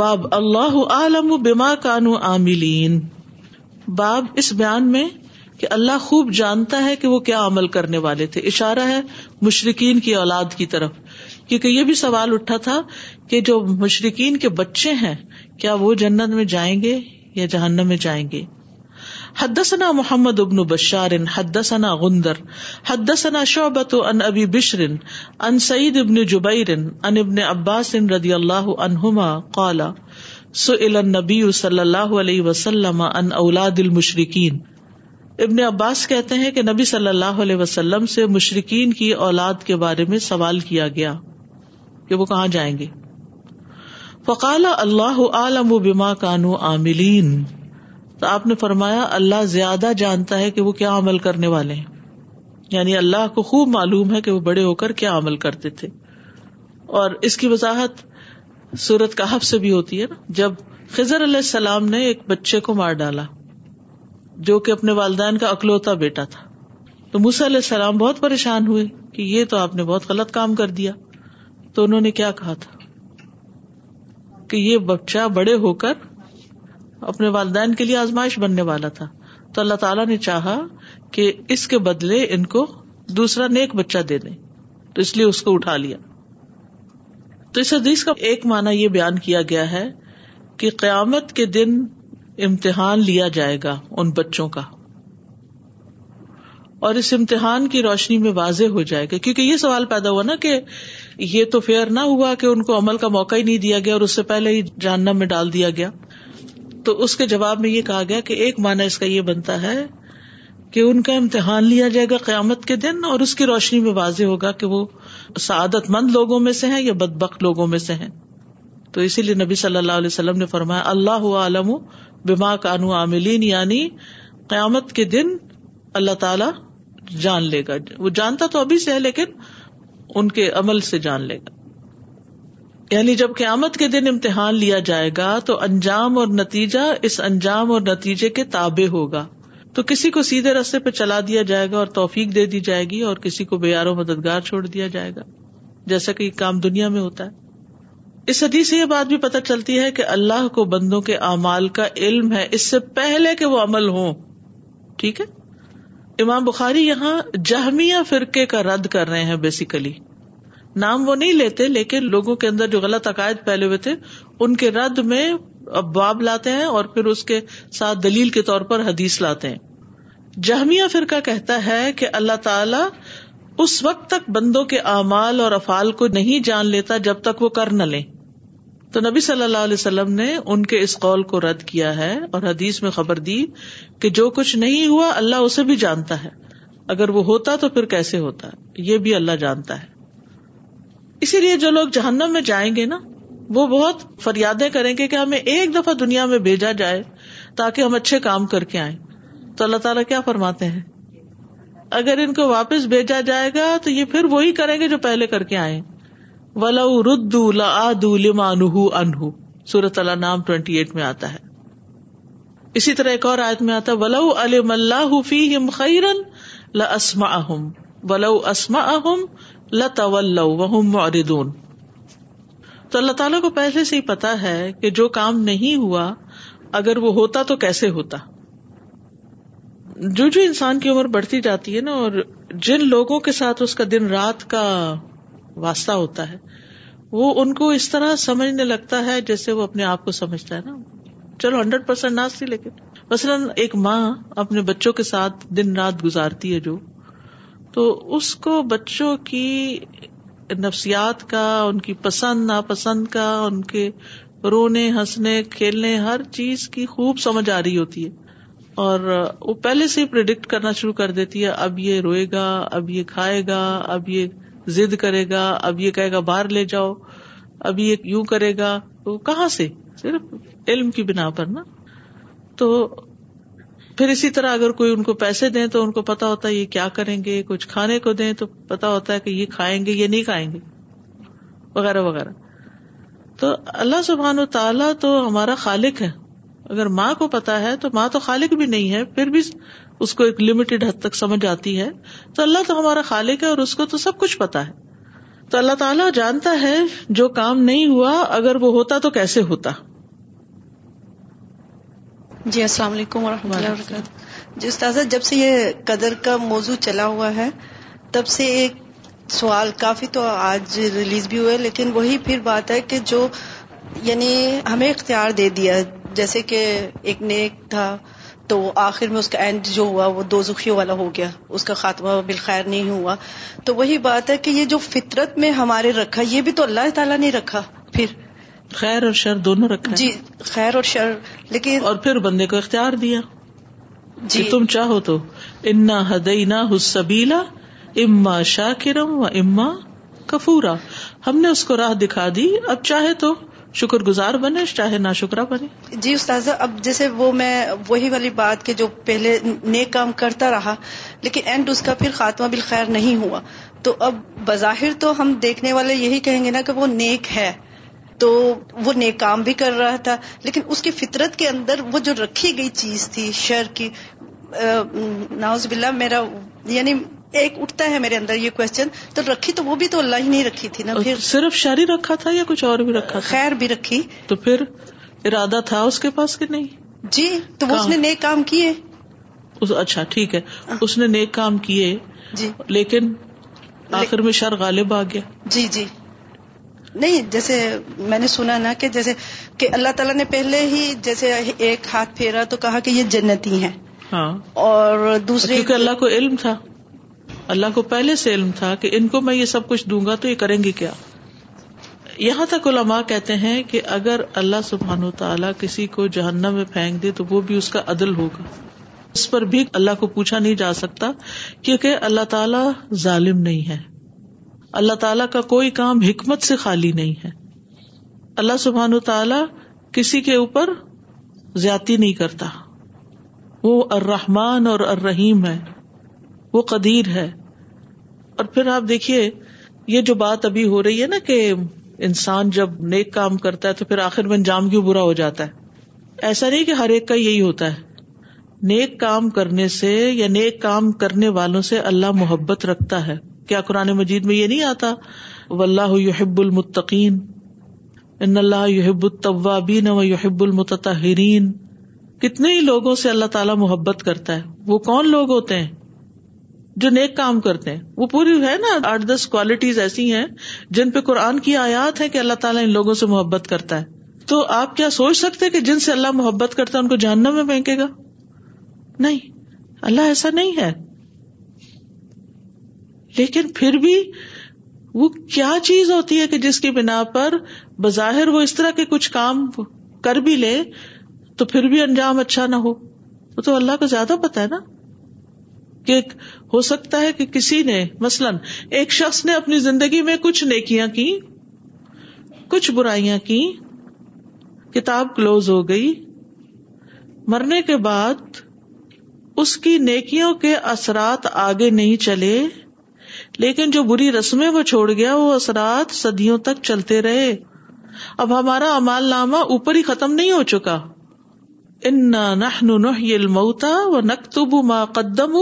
باب اللہ عالم بیما کانو عاملین باب اس بیان میں کہ اللہ خوب جانتا ہے کہ وہ کیا عمل کرنے والے تھے اشارہ ہے مشرقین کی اولاد کی طرف کیونکہ یہ بھی سوال اٹھا تھا کہ جو مشرقین کے بچے ہیں کیا وہ جنت میں جائیں گے یا جہنم میں جائیں گے حدثنا محمد ابن بشارن حد غندر حدثنا شعبت ان ابی ان سعید ابن جبیر ان ابن عباس ردی اللہ سئل قالا صلی اللہ علیہ وسلم ان اولاد ابن عباس کہتے ہیں کہ نبی صلی اللہ علیہ وسلم سے مشرقین کی اولاد کے بارے میں سوال کیا گیا کہ وہ کہاں جائیں گے فقال اللہ عالم و بیما کانو عاملین تو آپ نے فرمایا اللہ زیادہ جانتا ہے کہ وہ کیا عمل کرنے والے ہیں یعنی اللہ کو خوب معلوم ہے کہ وہ بڑے ہو کر کیا عمل کرتے تھے اور اس کی وضاحت سورت سے بھی ہوتی ہے نا جب خزر علیہ السلام نے ایک بچے کو مار ڈالا جو کہ اپنے والدین کا اکلوتا بیٹا تھا تو موسی علیہ السلام بہت پریشان ہوئے کہ یہ تو آپ نے بہت غلط کام کر دیا تو انہوں نے کیا کہا تھا کہ یہ بچہ بڑے ہو کر اپنے والدین کے لیے آزمائش بننے والا تھا تو اللہ تعالیٰ نے چاہا کہ اس کے بدلے ان کو دوسرا نیک بچہ دے دیں تو اس لیے اس کو اٹھا لیا تو اس حدیث کا ایک مانا یہ بیان کیا گیا ہے کہ قیامت کے دن امتحان لیا جائے گا ان بچوں کا اور اس امتحان کی روشنی میں واضح ہو جائے گا کیونکہ یہ سوال پیدا ہوا نا کہ یہ تو فیئر نہ ہوا کہ ان کو عمل کا موقع ہی نہیں دیا گیا اور اس سے پہلے ہی جاننا میں ڈال دیا گیا تو اس کے جواب میں یہ کہا گیا کہ ایک مانا اس کا یہ بنتا ہے کہ ان کا امتحان لیا جائے گا قیامت کے دن اور اس کی روشنی میں واضح ہوگا کہ وہ سعادت مند لوگوں میں سے ہیں یا بد بخ لوگوں میں سے ہیں تو اسی لیے نبی صلی اللہ علیہ وسلم نے فرمایا اللہ عالم بما کانو عاملین یعنی قیامت کے دن اللہ تعالی جان لے گا وہ جانتا تو ابھی سے ہے لیکن ان کے عمل سے جان لے گا یعنی جب قیامت کے دن امتحان لیا جائے گا تو انجام اور نتیجہ اس انجام اور نتیجے کے تابے ہوگا تو کسی کو سیدھے رستے پہ چلا دیا جائے گا اور توفیق دے دی جائے گی اور کسی کو بے و مددگار چھوڑ دیا جائے گا جیسا کہ کام دنیا میں ہوتا ہے اس سدی سے یہ بات بھی پتہ چلتی ہے کہ اللہ کو بندوں کے اعمال کا علم ہے اس سے پہلے کہ وہ عمل ہوں ٹھیک ہے امام بخاری یہاں جہمیا فرقے کا رد کر رہے ہیں بیسیکلی نام وہ نہیں لیتے لیکن لوگوں کے اندر جو غلط عقائد پھیلے ہوئے تھے ان کے رد میں اباب لاتے ہیں اور پھر اس کے ساتھ دلیل کے طور پر حدیث لاتے ہیں جہمیا فرقہ کہتا ہے کہ اللہ تعالی اس وقت تک بندوں کے اعمال اور افعال کو نہیں جان لیتا جب تک وہ کر نہ لیں تو نبی صلی اللہ علیہ وسلم نے ان کے اس قول کو رد کیا ہے اور حدیث میں خبر دی کہ جو کچھ نہیں ہوا اللہ اسے بھی جانتا ہے اگر وہ ہوتا تو پھر کیسے ہوتا یہ بھی اللہ جانتا ہے اسی لیے جو لوگ جہنم میں جائیں گے نا وہ بہت فریادیں کریں گے کہ ہمیں ایک دفعہ دنیا میں بھیجا جائے تاکہ ہم اچھے کام کر کے آئے تو اللہ تعالیٰ کیا فرماتے ہیں اگر ان کو واپس بھیجا جائے گا تو یہ پھر وہی کریں گے جو پہلے کر کے آئے ولا ردو لم عنہ انہ سورت اللہ نام ٹوینٹی ایٹ میں آتا ہے اسی طرح ایک اور آیت میں آتا علم اللہ فیم خیرن لسما ولاؤ اسما اہم لتا اللہ تعالیٰ کو پہلے سے ہی پتا ہے کہ جو کام نہیں ہوا اگر وہ ہوتا تو کیسے ہوتا جو جو انسان کی عمر بڑھتی جاتی ہے نا اور جن لوگوں کے ساتھ اس کا دن رات کا واسطہ ہوتا ہے وہ ان کو اس طرح سمجھنے لگتا ہے جیسے وہ اپنے آپ کو سمجھتا ہے نا چلو ہنڈریڈ پرسینٹ ناچتی لیکن مثلاً ایک ماں اپنے بچوں کے ساتھ دن رات گزارتی ہے جو تو اس کو بچوں کی نفسیات کا ان کی پسند ناپسند کا ان کے رونے ہنسنے کھیلنے ہر چیز کی خوب سمجھ آ رہی ہوتی ہے اور وہ پہلے سے پرڈکٹ کرنا شروع کر دیتی ہے اب یہ روئے گا اب یہ کھائے گا اب یہ ضد کرے گا اب یہ کہے گا باہر لے جاؤ اب یہ یوں کرے گا وہ کہاں سے صرف علم کی بنا پر نا تو پھر اسی طرح اگر کوئی ان کو پیسے دیں تو ان کو پتا ہوتا ہے یہ کیا کریں گے کچھ کھانے کو دیں تو پتا ہوتا ہے کہ یہ کھائیں گے یہ نہیں کھائیں گے وغیرہ وغیرہ تو اللہ سبحان و تعالیٰ تو ہمارا خالق ہے اگر ماں کو پتا ہے تو ماں تو خالق بھی نہیں ہے پھر بھی اس کو ایک لمیٹڈ حد تک سمجھ آتی ہے تو اللہ تو ہمارا خالق ہے اور اس کو تو سب کچھ پتا ہے تو اللہ تعالیٰ جانتا ہے جو کام نہیں ہوا اگر وہ ہوتا تو کیسے ہوتا جی السلام علیکم و اللہ وبرکاتہ جی استاذ جب سے یہ قدر کا موضوع چلا ہوا ہے تب سے ایک سوال کافی تو آج ریلیز بھی ہوئے لیکن وہی پھر بات ہے کہ جو یعنی ہمیں اختیار دے دیا جیسے کہ ایک نیک تھا تو آخر میں اس کا اینڈ جو ہوا وہ دو زخیوں والا ہو گیا اس کا خاتمہ بالخیر نہیں ہوا تو وہی بات ہے کہ یہ جو فطرت میں ہمارے رکھا یہ بھی تو اللہ تعالیٰ نے رکھا پھر خیر اور شر دونوں رکھا جی خیر اور شر لیکن اور پھر بندے کو اختیار دیا جی تم چاہو تو انا ہدئی نہ حسبیلا اما شاہ و اما کفورا ہم نے اس کو راہ دکھا دی اب چاہے تو شکر گزار بنے چاہے نا شکرا بنے جی استاذہ اب جیسے وہ میں وہی والی بات کہ جو پہلے نیک کام کرتا رہا لیکن اینڈ اس کا پھر خاتمہ بالخیر نہیں ہوا تو اب بظاہر تو ہم دیکھنے والے یہی کہیں گے نا کہ وہ نیک ہے تو وہ نیک کام بھی کر رہا تھا لیکن اس کی فطرت کے اندر وہ جو رکھی گئی چیز تھی شر کی ناوز بلا میرا یعنی ایک اٹھتا ہے میرے اندر یہ کوشچن تو رکھی تو وہ بھی تو اللہ ہی نہیں رکھی تھی نا پھر صرف شاری رکھا تھا یا کچھ اور بھی رکھا خیر بھی رکھی تو پھر ارادہ تھا اس کے پاس کہ نہیں جی تو وہ اس نے نیک کام کیے اچھا ٹھیک ہے اس نے نیک کام کیے جی لیکن آخر میں شر غالب آ گیا جی جی نہیں جیسے میں نے سنا نا کہ جیسے کہ اللہ تعالیٰ نے پہلے ہی جیسے ایک ہاتھ پھیرا تو کہا کہ یہ جنتی ہے ہاں اور دوسرے کیونکہ اللہ کو علم تھا اللہ کو پہلے سے علم تھا کہ ان کو میں یہ سب کچھ دوں گا تو یہ کریں گے کیا یہاں تک علماء کہتے ہیں کہ اگر اللہ سبحان و تعالیٰ کسی کو جہنم میں پھینک دے تو وہ بھی اس کا عدل ہوگا اس پر بھی اللہ کو پوچھا نہیں جا سکتا کیونکہ اللہ تعالیٰ ظالم نہیں ہے اللہ تعالیٰ کا کوئی کام حکمت سے خالی نہیں ہے اللہ سبحان تعالی کسی کے اوپر زیادتی نہیں کرتا وہ ارحمان اور ارحیم ہے وہ قدیر ہے اور پھر آپ دیکھیے یہ جو بات ابھی ہو رہی ہے نا کہ انسان جب نیک کام کرتا ہے تو پھر آخر میں انجام کیوں برا ہو جاتا ہے ایسا نہیں کہ ہر ایک کا یہی ہوتا ہے نیک کام کرنے سے یا نیک کام کرنے والوں سے اللہ محبت رکھتا ہے کیا قرآن مجید میں یہ نہیں آتا و اللہ یحب المتقین ان اللہ یحب و یحب المتطہرین کتنے ہی لوگوں سے اللہ تعالیٰ محبت کرتا ہے وہ کون لوگ ہوتے ہیں جو نیک کام کرتے ہیں وہ پوری ہے نا آٹھ دس کوالٹیز ایسی ہیں جن پہ قرآن کی آیات ہے کہ اللہ تعالیٰ ان لوگوں سے محبت کرتا ہے تو آپ کیا سوچ سکتے کہ جن سے اللہ محبت کرتا ہے ان کو جہنم میں پھینکے گا نہیں اللہ ایسا نہیں ہے لیکن پھر بھی وہ کیا چیز ہوتی ہے کہ جس کی بنا پر بظاہر وہ اس طرح کے کچھ کام کر بھی لے تو پھر بھی انجام اچھا نہ ہو وہ تو اللہ کو زیادہ پتا ہے نا کہ ہو سکتا ہے کہ کسی نے مثلاً ایک شخص نے اپنی زندگی میں کچھ نیکیاں کی کچھ برائیاں کی کتاب کلوز ہو گئی مرنے کے بعد اس کی نیکیوں کے اثرات آگے نہیں چلے لیکن جو بری رسمیں وہ چھوڑ گیا وہ اثرات صدیوں تک چلتے رہے اب ہمارا امال نامہ اوپر ہی ختم نہیں ہو چکا انہ ما قدم نقتب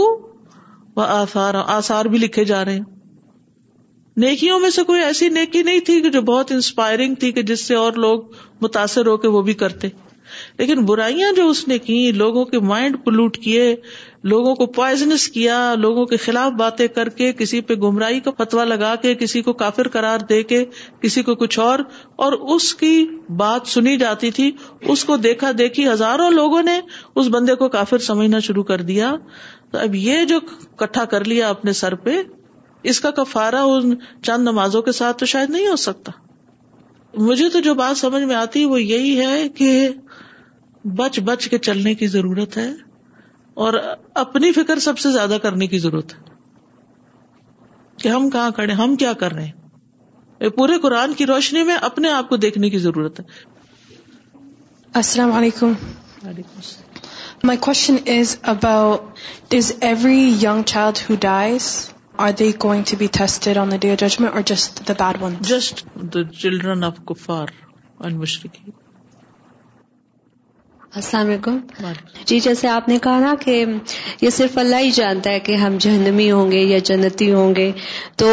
آثار آثار بھی لکھے جا رہے ہیں نیکیوں میں سے کوئی ایسی نیکی نہیں تھی کہ جو بہت انسپائرنگ تھی کہ جس سے اور لوگ متاثر ہو کے وہ بھی کرتے لیکن برائیاں جو اس نے کی لوگوں کے مائنڈ پلوٹ کیے لوگوں کو پوائزنس کیا لوگوں کے خلاف باتیں کر کے کسی پہ گمراہی کا فتوا لگا کے کے کسی کسی کو کافر قرار دے کو کچھ اور اور اس اس کی بات سنی جاتی تھی کو دیکھا دیکھی ہزاروں لوگوں نے اس بندے کو کافر سمجھنا شروع کر دیا تو اب یہ جو کٹھا کر لیا اپنے سر پہ اس کا کفارا ان چند نمازوں کے ساتھ تو شاید نہیں ہو سکتا مجھے تو جو بات سمجھ میں آتی وہ یہی ہے کہ بچ بچ کے چلنے کی ضرورت ہے اور اپنی فکر سب سے زیادہ کرنے کی ضرورت ہے کہ ہم کہاں کھڑے ہم کیا کر رہے ہیں پورے قرآن کی روشنی میں اپنے آپ کو دیکھنے کی ضرورت ہے السلام علیکم my question is about is every young child who dies are they going to be tested on the day judgment اور just the bad one just the children of کفار اینڈ مشرقی السلام علیکم جی جیسے آپ نے کہا نا کہ یہ صرف اللہ ہی جانتا ہے کہ ہم جہنمی ہوں گے یا جنتی ہوں گے تو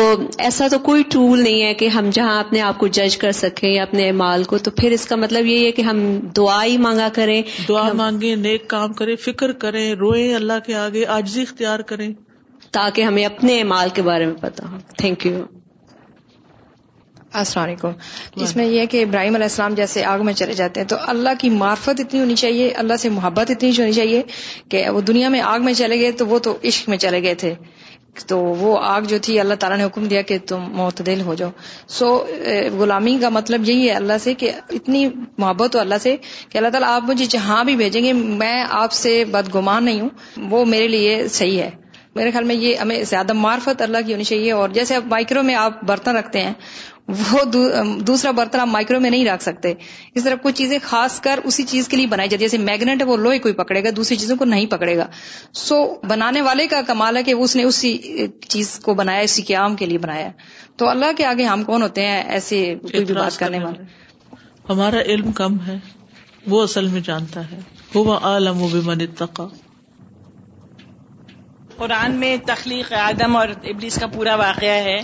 ایسا تو کوئی ٹول نہیں ہے کہ ہم جہاں اپنے آپ کو جج کر سکیں یا اپنے اعمال کو تو پھر اس کا مطلب یہ ہے کہ ہم دعا ہی مانگا کریں دعا مانگیں نیک کام کریں فکر کریں روئیں اللہ کے آگے آجزی اختیار کریں تاکہ ہمیں اپنے اعمال کے بارے میں پتا ہو تھینک یو السلام علیکم جس میں یہ کہ ابراہیم علیہ السلام جیسے آگ میں چلے جاتے ہیں تو اللہ کی معرفت اتنی ہونی چاہیے اللہ سے محبت اتنی ہونی چاہیے کہ وہ دنیا میں آگ میں چلے گئے تو وہ تو عشق میں چلے گئے تھے تو وہ آگ جو تھی اللہ تعالیٰ نے حکم دیا کہ تم معتدل ہو جاؤ سو غلامی کا مطلب یہی ہے اللہ سے کہ اتنی محبت ہو اللہ سے کہ اللہ تعالیٰ آپ مجھے جہاں بھی بھیجیں گے میں آپ سے بد گمان نہیں ہوں وہ میرے لیے صحیح ہے میرے خیال میں یہ ہمیں زیادہ معرفت اللہ کی ہونی چاہیے اور جیسے آپ مائکرو میں آپ برتن رکھتے ہیں وہ دوسرا برتن آپ مائکرو میں نہیں رکھ سکتے اس طرح کچھ چیزیں خاص کر اسی چیز کے لیے بنائی جاتی ہے جیسے میگنیٹ ہے وہ لوہے کوئی پکڑے گا دوسری چیزوں کو نہیں پکڑے گا سو بنانے والے کا کمال ہے کہ اس نے اسی چیز کو بنایا اسی قیام کے لیے بنایا تو اللہ کے آگے ہم کون ہوتے ہیں ایسے کوئی بھی بات کرنے والے ہمارا علم کم ہے وہ اصل میں جانتا ہے وہ عالم قرآن میں تخلیق آدم اور ابلیس کا پورا واقعہ ہے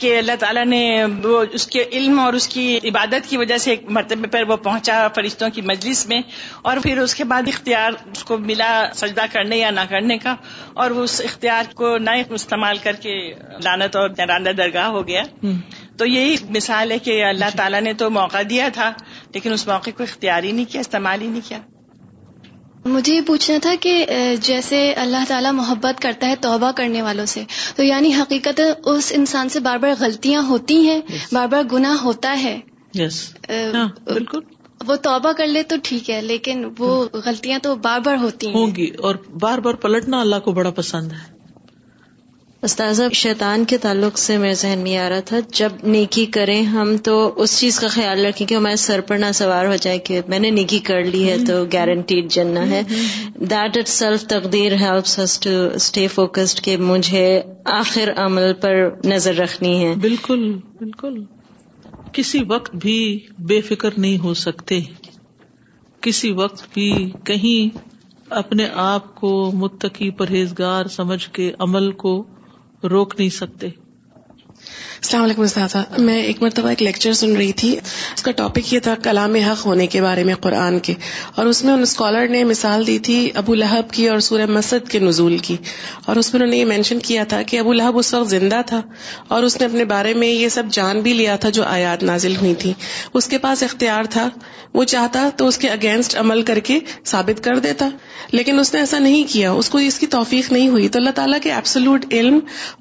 کہ اللہ تعالیٰ نے وہ اس کے علم اور اس کی عبادت کی وجہ سے ایک مرتبہ پر وہ پہنچا فرشتوں کی مجلس میں اور پھر اس کے بعد اختیار اس کو ملا سجدہ کرنے یا نہ کرنے کا اور وہ اس اختیار کو نہ استعمال کر کے لانت اور نراندہ درگاہ ہو گیا تو یہی مثال ہے کہ اللہ جی۔ تعالیٰ نے تو موقع دیا تھا لیکن اس موقع کو اختیار ہی نہیں کیا استعمال ہی نہیں کیا مجھے یہ پوچھنا تھا کہ جیسے اللہ تعالیٰ محبت کرتا ہے توبہ کرنے والوں سے تو یعنی حقیقت اس انسان سے بار بار غلطیاں ہوتی ہیں بار بار گناہ ہوتا ہے ہاں، بالکل وہ توبہ کر لے تو ٹھیک ہے لیکن وہ ہاں۔ غلطیاں تو بار بار ہوتی ہیں ہوں گی اور بار بار پلٹنا اللہ کو بڑا پسند ہے استاذہ شیطان کے تعلق سے میرے ذہن میں آ رہا تھا جب نیکی کریں ہم تو اس چیز کا خیال رکھیں کہ ہمارے سر پر نہ سوار ہو جائے کہ میں نے نیکی کر لی ہے تو گارنٹیڈ ہے دیٹ اٹ سیلف تقدیر ہیلپس ٹو اسٹے فوکسڈ کہ مجھے آخر عمل پر نظر رکھنی ہے بالکل بالکل کسی وقت بھی بے فکر نہیں ہو سکتے کسی وقت بھی کہیں اپنے آپ کو متقی پرہیزگار سمجھ کے عمل کو روک نہیں سکتے السلام علیکم استاذہ میں ایک مرتبہ ایک لیکچر سن رہی تھی اس کا ٹاپک یہ تھا کلام حق ہونے کے بارے میں قرآن کے اور اس میں ان اسکالر نے مثال دی تھی ابو لہب کی اور سورہ مسد کے نزول کی اور اس میں انہوں نے یہ مینشن کیا تھا کہ ابو لہب اس وقت زندہ تھا اور اس نے اپنے بارے میں یہ سب جان بھی لیا تھا جو آیات نازل ہوئی تھی اس کے پاس اختیار تھا وہ چاہتا تو اس کے اگینسٹ عمل کر کے ثابت کر دیتا لیکن اس نے ایسا نہیں کیا اس کو اس کی توفیق نہیں ہوئی تو اللہ تعالیٰ کے ایبسلوٹ علم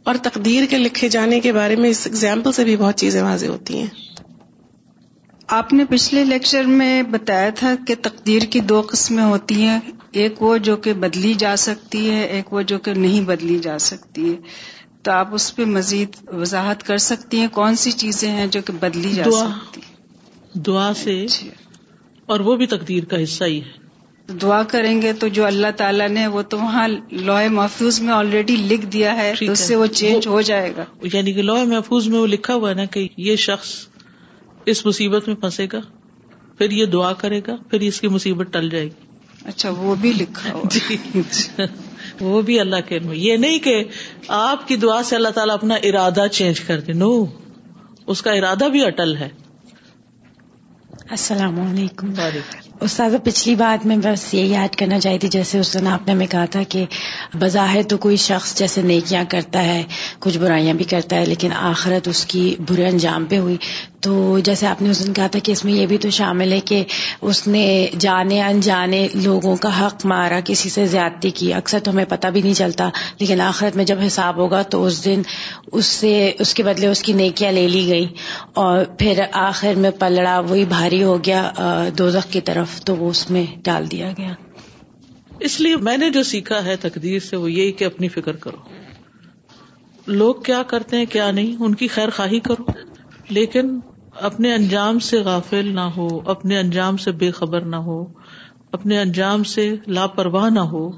اور تقدیر کے لکھے جانے کے بارے میں اس ایگزامپل سے بھی بہت چیزیں واضح ہوتی ہیں آپ نے پچھلے لیکچر میں بتایا تھا کہ تقدیر کی دو قسمیں ہوتی ہیں ایک وہ جو کہ بدلی جا سکتی ہے ایک وہ جو کہ نہیں بدلی جا سکتی ہے تو آپ اس پہ مزید وضاحت کر سکتی ہیں کون سی چیزیں ہیں جو کہ بدلی جا دعا دعا سے جی۔ اور وہ بھی تقدیر کا حصہ ہی ہے دعا کریں گے تو جو اللہ تعالیٰ نے وہ تو وہاں لوہے محفوظ میں آلریڈی لکھ دیا ہے اس سے وہ چینج ہو جائے گا یعنی کہ لوہے محفوظ میں وہ لکھا ہوا ہے نا کہ یہ شخص اس مصیبت میں پھنسے گا پھر یہ دعا کرے گا پھر اس کی مصیبت ٹل جائے گی اچھا وہ بھی لکھا ہوا جی۔ وہ بھی اللہ کے علم یہ نہیں کہ آپ کی دعا سے اللہ تعالیٰ اپنا ارادہ چینج کر دے نو اس کا ارادہ بھی اٹل ہے السلام علیکم وعلیکم استاذہ پچھلی بات میں بس یہ یاد کرنا چاہتی تھی جیسے اس دن آپ نے ہمیں کہا تھا کہ بظاہر تو کوئی شخص جیسے نیکیاں کرتا ہے کچھ برائیاں بھی کرتا ہے لیکن آخرت اس کی برے انجام پہ ہوئی تو جیسے آپ نے اس دن کہا تھا کہ اس میں یہ بھی تو شامل ہے کہ اس نے جانے انجانے لوگوں کا حق مارا کسی سے زیادتی کی اکثر تو ہمیں پتہ بھی نہیں چلتا لیکن آخرت میں جب حساب ہوگا تو اس دن اس سے اس کے بدلے اس کی نیکیاں لے لی گئی اور پھر آخر میں پلڑا وہی بھاری ہو گیا دوزخ کی طرف طرف تو وہ اس میں ڈال دیا گیا اس لیے میں نے جو سیکھا ہے تقدیر سے وہ یہی کہ اپنی فکر کرو لوگ کیا کرتے ہیں کیا نہیں ان کی خیر خواہی کرو لیکن اپنے انجام سے غافل نہ ہو اپنے انجام سے بے خبر نہ ہو اپنے انجام سے لاپرواہ نہ ہو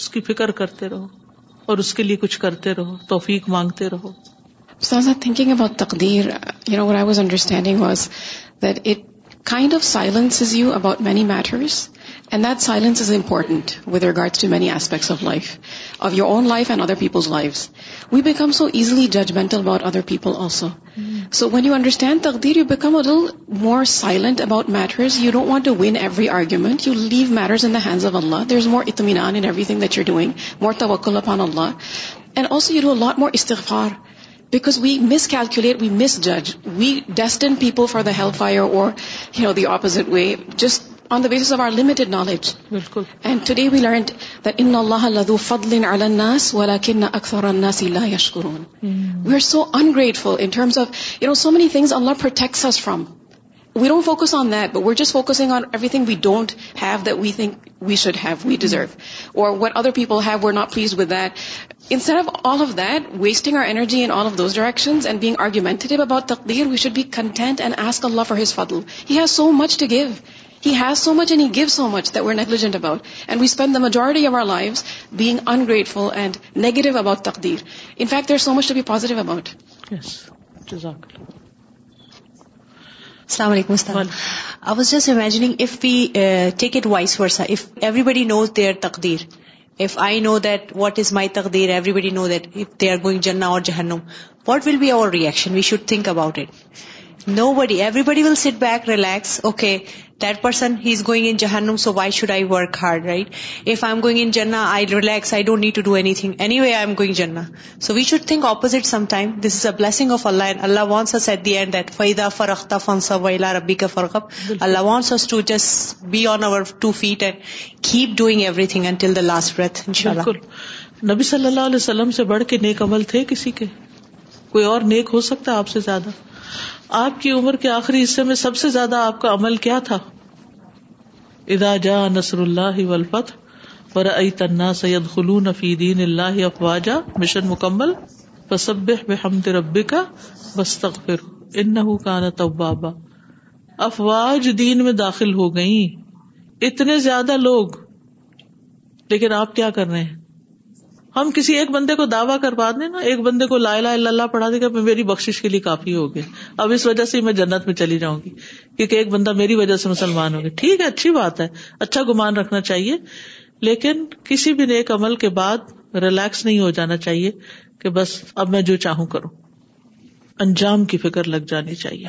اس کی فکر کرتے رہو اور اس کے لیے کچھ کرتے رہو توفیق مانگتے رہو تھنکنگ اباؤٹ تقدیر you know I was understanding was that it kind of silence is you about many matters and that silence is important with regards to many aspects of life of your own life and other people's lives we become so easily judgment about other people also so when you understand تقدیر you become a little more silent about matters you doubt want to win every argument you live matters in the eyes of Allah there is more اطمینان and everything what show doing more to افان Allah and also you لا more استفار because we miscalculate we misjudge we disdain people for the اور you know the opposite way just on the base of our limited knowledge بالکل and today we are so ungrateful Anas of you know so many things protects from we don't focus on that, but we're just focusing on everything we don't have that we think we should have, we mm-hmm. deserve. Or what other people have, we're not pleased with that. Instead of all of that, wasting our energy in all of those directions and being argumentative about taqdeer, we should be content and ask Allah for His fadl. He has so much to give. He has so much and He gives so much that we're negligent about. And we spend the majority of our lives being ungrateful and negative about taqdeer. In fact, there's so much to be positive about. Yes. Jazakallah. السلام علیکم السلام I was just imagining if we take it vice versa if everybody knows they are تقدیر what is my تقدیر everybody know if they are going جنا اور جہنم what will be our reaction we should think about it now بڑی everybody will sit back relax okay that person he is going in جہنم so why should I work hard right if I am going in جنا I relax I don't need to do anything anyway I am going جنا so we should think opposite some time this is a blessing of Allah and Allah wants at the end that فیدا فرختا فنسا ویلا ربی کا فرق Allah wants us to just be on our two feet and keep doing everything until the last breath ان شاء اللہ نبی صلی اللہ علیہ وسلم سے بڑھ کے نیک عمل تھے کسی کے کوئی اور نیک ہو سکتا ہے آپ سے زیادہ آپ کی عمر کے آخری حصے میں سب سے زیادہ آپ کا عمل کیا تھا ادا جا نسر اللہ ولفت ائی تنا سید خلون دین اللہ افواجا مشن مکمل بسب بحمد ہم تربی کا بستر ان کا نا بابا افواج دین میں داخل ہو گئی اتنے زیادہ لوگ لیکن آپ کیا کر رہے ہیں ہم کسی ایک بندے کو دعویٰ کروا دیں نا ایک بندے کو لا اللہ پڑھا دے گا میری بخش کے لیے کافی ہوگی اب اس وجہ سے میں جنت میں چلی جاؤں گی کیونکہ ایک بندہ میری وجہ سے مسلمان ہوگا ٹھیک ہے اچھی بات ہے اچھا گمان رکھنا چاہیے لیکن کسی بھی نیک عمل کے بعد ریلیکس نہیں ہو جانا چاہیے کہ بس اب میں جو چاہوں کروں انجام کی فکر لگ جانی چاہیے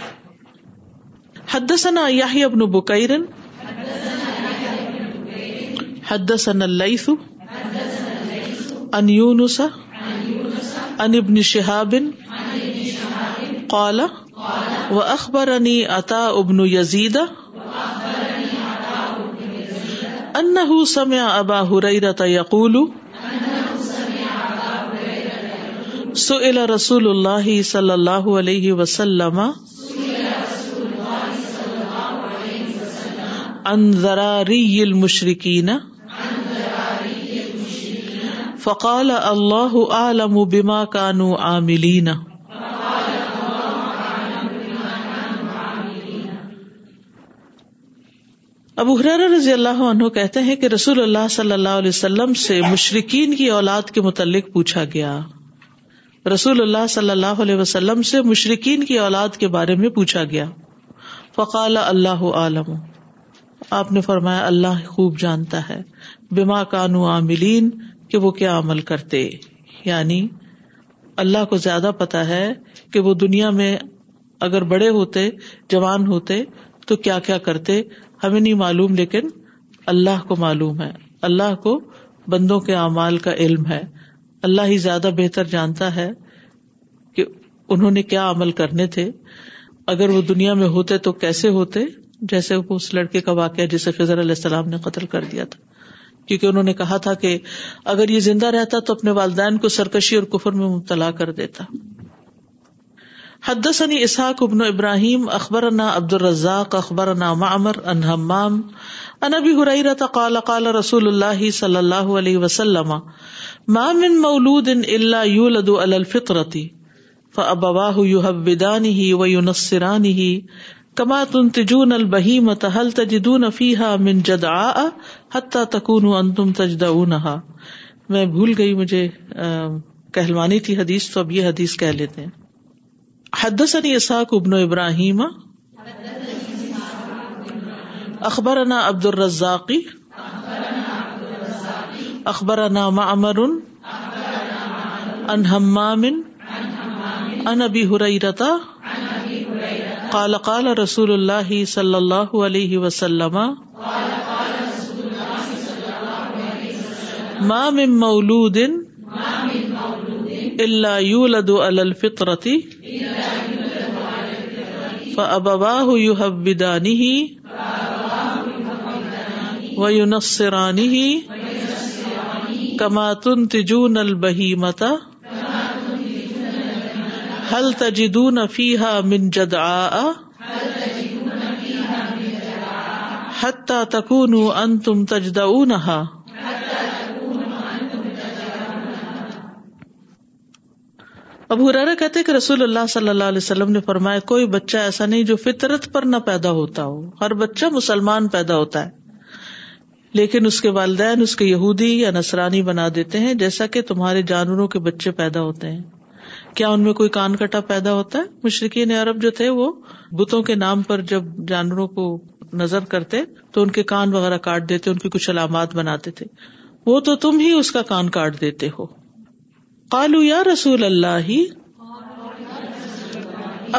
حد سنیا ابن بکیرن سن اللہ ان یونس ان ابن شہابن قال و اخبر انی عطا ابن یزید انہ سمع ابا حریرت یقول سئل رسول اللہ صلی اللہ علیہ وسلم ان ذراری المشرکین فقال اللہ عالم بما کانو عاملین ابو حرار رضی اللہ عنہ کہتے ہیں کہ رسول اللہ صلی اللہ علیہ وسلم سے مشرقین کی اولاد کے متعلق پوچھا گیا رسول اللہ صلی اللہ علیہ وسلم سے مشرقین کی اولاد کے بارے میں پوچھا گیا فقال اللہ عالم آپ نے فرمایا اللہ خوب جانتا ہے بما کانو عاملین کہ وہ کیا عمل کرتے یعنی اللہ کو زیادہ پتا ہے کہ وہ دنیا میں اگر بڑے ہوتے جوان ہوتے تو کیا کیا کرتے ہمیں نہیں معلوم لیکن اللہ کو معلوم ہے اللہ کو بندوں کے اعمال کا علم ہے اللہ ہی زیادہ بہتر جانتا ہے کہ انہوں نے کیا عمل کرنے تھے اگر وہ دنیا میں ہوتے تو کیسے ہوتے جیسے اس لڑکے کا واقعہ جسے فضر علیہ السلام نے قتل کر دیا تھا کیونکہ انہوں نے کہا تھا کہ اگر یہ زندہ رہتا تو اپنے والدین کو سرکشی اور کفر میں مبتلا کر دیتا حدثني اسحاق ابن ابراہیم اخبرنا عبد الرزاق اخبرنا معمر ان حمام ان ابي هريره قال قال رسول الله صلى الله عليه وسلم ما من مولود الا يولد على الفطره فابواه يهودانه وينصرانه کما تن تجون البہی مت حل تجدون فیحا من جد آتا تکون انتم تجدا میں بھول گئی مجھے کہلوانی تھی حدیث تو اب یہ حدیث کہہ لیتے ہیں حدثني اسحاق ابن ابراہیم اخبرنا عبد الرزاق اخبرنا معمر ان حمام ان ابي هريره قال قال رسول اللہ صلی اللہ علیہ وسلم ما من مولود اللہ یولد علی الفطرتی فأبواه يهبدانه وينصرانه كما تنتجون البهيمه ہل تجدون فیحا من جد آتا تکون ان تم تجد اب ہرارا کہتے کہ رسول اللہ صلی اللہ علیہ وسلم نے فرمایا کوئی بچہ ایسا نہیں جو فطرت پر نہ پیدا ہوتا ہو ہر بچہ مسلمان پیدا ہوتا ہے لیکن اس کے والدین اس کے یہودی یا نسرانی بنا دیتے ہیں جیسا کہ تمہارے جانوروں کے بچے پیدا ہوتے ہیں کیا ان میں کوئی کان کٹا پیدا ہوتا ہے مشرقین عرب جو تھے وہ بتوں کے نام پر جب جانوروں کو نظر کرتے تو ان کے کان وغیرہ کاٹ دیتے ان کی کچھ علامات بناتے تھے وہ تو تم ہی اس کا کان کاٹ دیتے ہو کالو یا رسول اللہ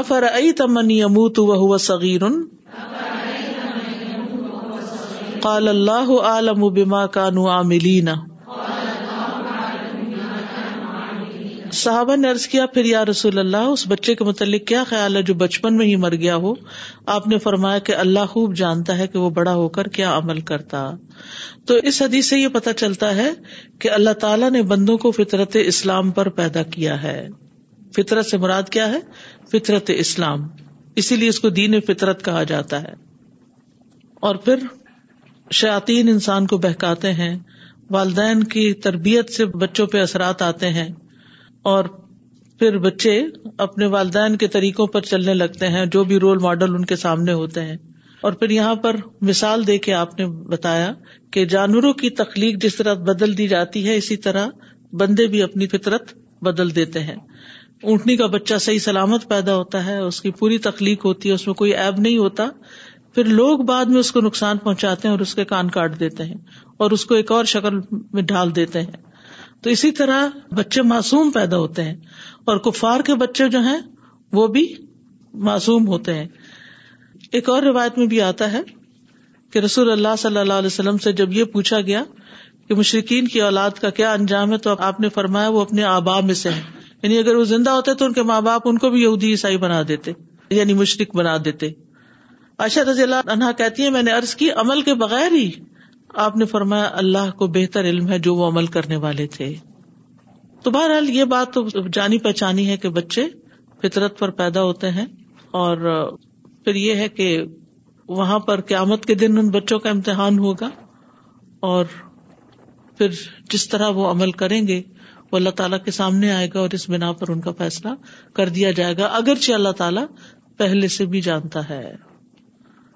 افر تمن یمو تو وہ اللہ عالم بما کا عاملین صحابہ نے ارض کیا پھر یا رسول اللہ اس بچے کے متعلق کیا خیال ہے جو بچپن میں ہی مر گیا ہو آپ نے فرمایا کہ اللہ خوب جانتا ہے کہ وہ بڑا ہو کر کیا عمل کرتا تو اس حدیث سے یہ پتا چلتا ہے کہ اللہ تعالیٰ نے بندوں کو فطرت اسلام پر پیدا کیا ہے فطرت سے مراد کیا ہے فطرت اسلام اسی لیے اس کو دین فطرت کہا جاتا ہے اور پھر شاطین انسان کو بہکاتے ہیں والدین کی تربیت سے بچوں پہ اثرات آتے ہیں اور پھر بچے اپنے والدین کے طریقوں پر چلنے لگتے ہیں جو بھی رول ماڈل ان کے سامنے ہوتے ہیں اور پھر یہاں پر مثال دے کے آپ نے بتایا کہ جانوروں کی تخلیق جس طرح بدل دی جاتی ہے اسی طرح بندے بھی اپنی فطرت بدل دیتے ہیں اونٹنی کا بچہ صحیح سلامت پیدا ہوتا ہے اس کی پوری تخلیق ہوتی ہے اس میں کوئی ایب نہیں ہوتا پھر لوگ بعد میں اس کو نقصان پہنچاتے ہیں اور اس کے کان کاٹ دیتے ہیں اور اس کو ایک اور شکل میں ڈھال دیتے ہیں تو اسی طرح بچے معصوم پیدا ہوتے ہیں اور کفار کے بچے جو ہیں وہ بھی معصوم ہوتے ہیں ایک اور روایت میں بھی آتا ہے کہ رسول اللہ صلی اللہ علیہ وسلم سے جب یہ پوچھا گیا کہ مشرقین کی اولاد کا کیا انجام ہے تو آپ نے فرمایا وہ اپنے آبا میں سے یعنی اگر وہ زندہ ہوتے تو ان کے ماں باپ ان کو بھی یہودی عیسائی بنا دیتے یعنی مشرق بنا دیتے عائشہ رضی اللہ عنہا کہتی ہے میں نے عرض کی عمل کے بغیر ہی آپ نے فرمایا اللہ کو بہتر علم ہے جو وہ عمل کرنے والے تھے تو بہرحال یہ بات تو جانی پہچانی ہے کہ بچے فطرت پر پیدا ہوتے ہیں اور پھر یہ ہے کہ وہاں پر قیامت کے دن ان بچوں کا امتحان ہوگا اور پھر جس طرح وہ عمل کریں گے وہ اللہ تعالیٰ کے سامنے آئے گا اور اس بنا پر ان کا فیصلہ کر دیا جائے گا اگرچہ اللہ تعالیٰ پہلے سے بھی جانتا ہے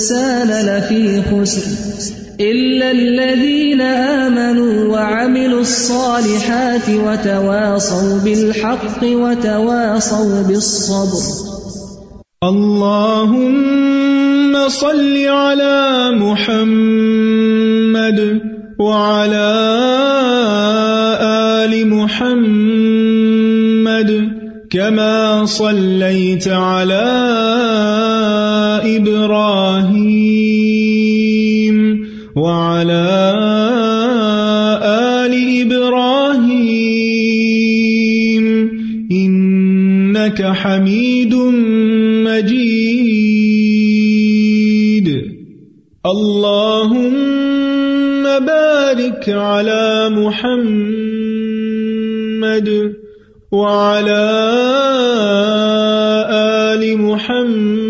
الْإِنسَانَ لَفِي خُسْرٍ إِلَّا الَّذِينَ آمَنُوا وَعَمِلُوا الصَّالِحَاتِ وَتَوَاصَوْا بِالْحَقِّ وَتَوَاصَوْا بِالصَّبْرِ اللهم صل على محمد وعلى آل محمد كما على محمد إبراهيم وعلى والا علی إنك حميد ان اللهم بارك اللہ محمد والا علی محمد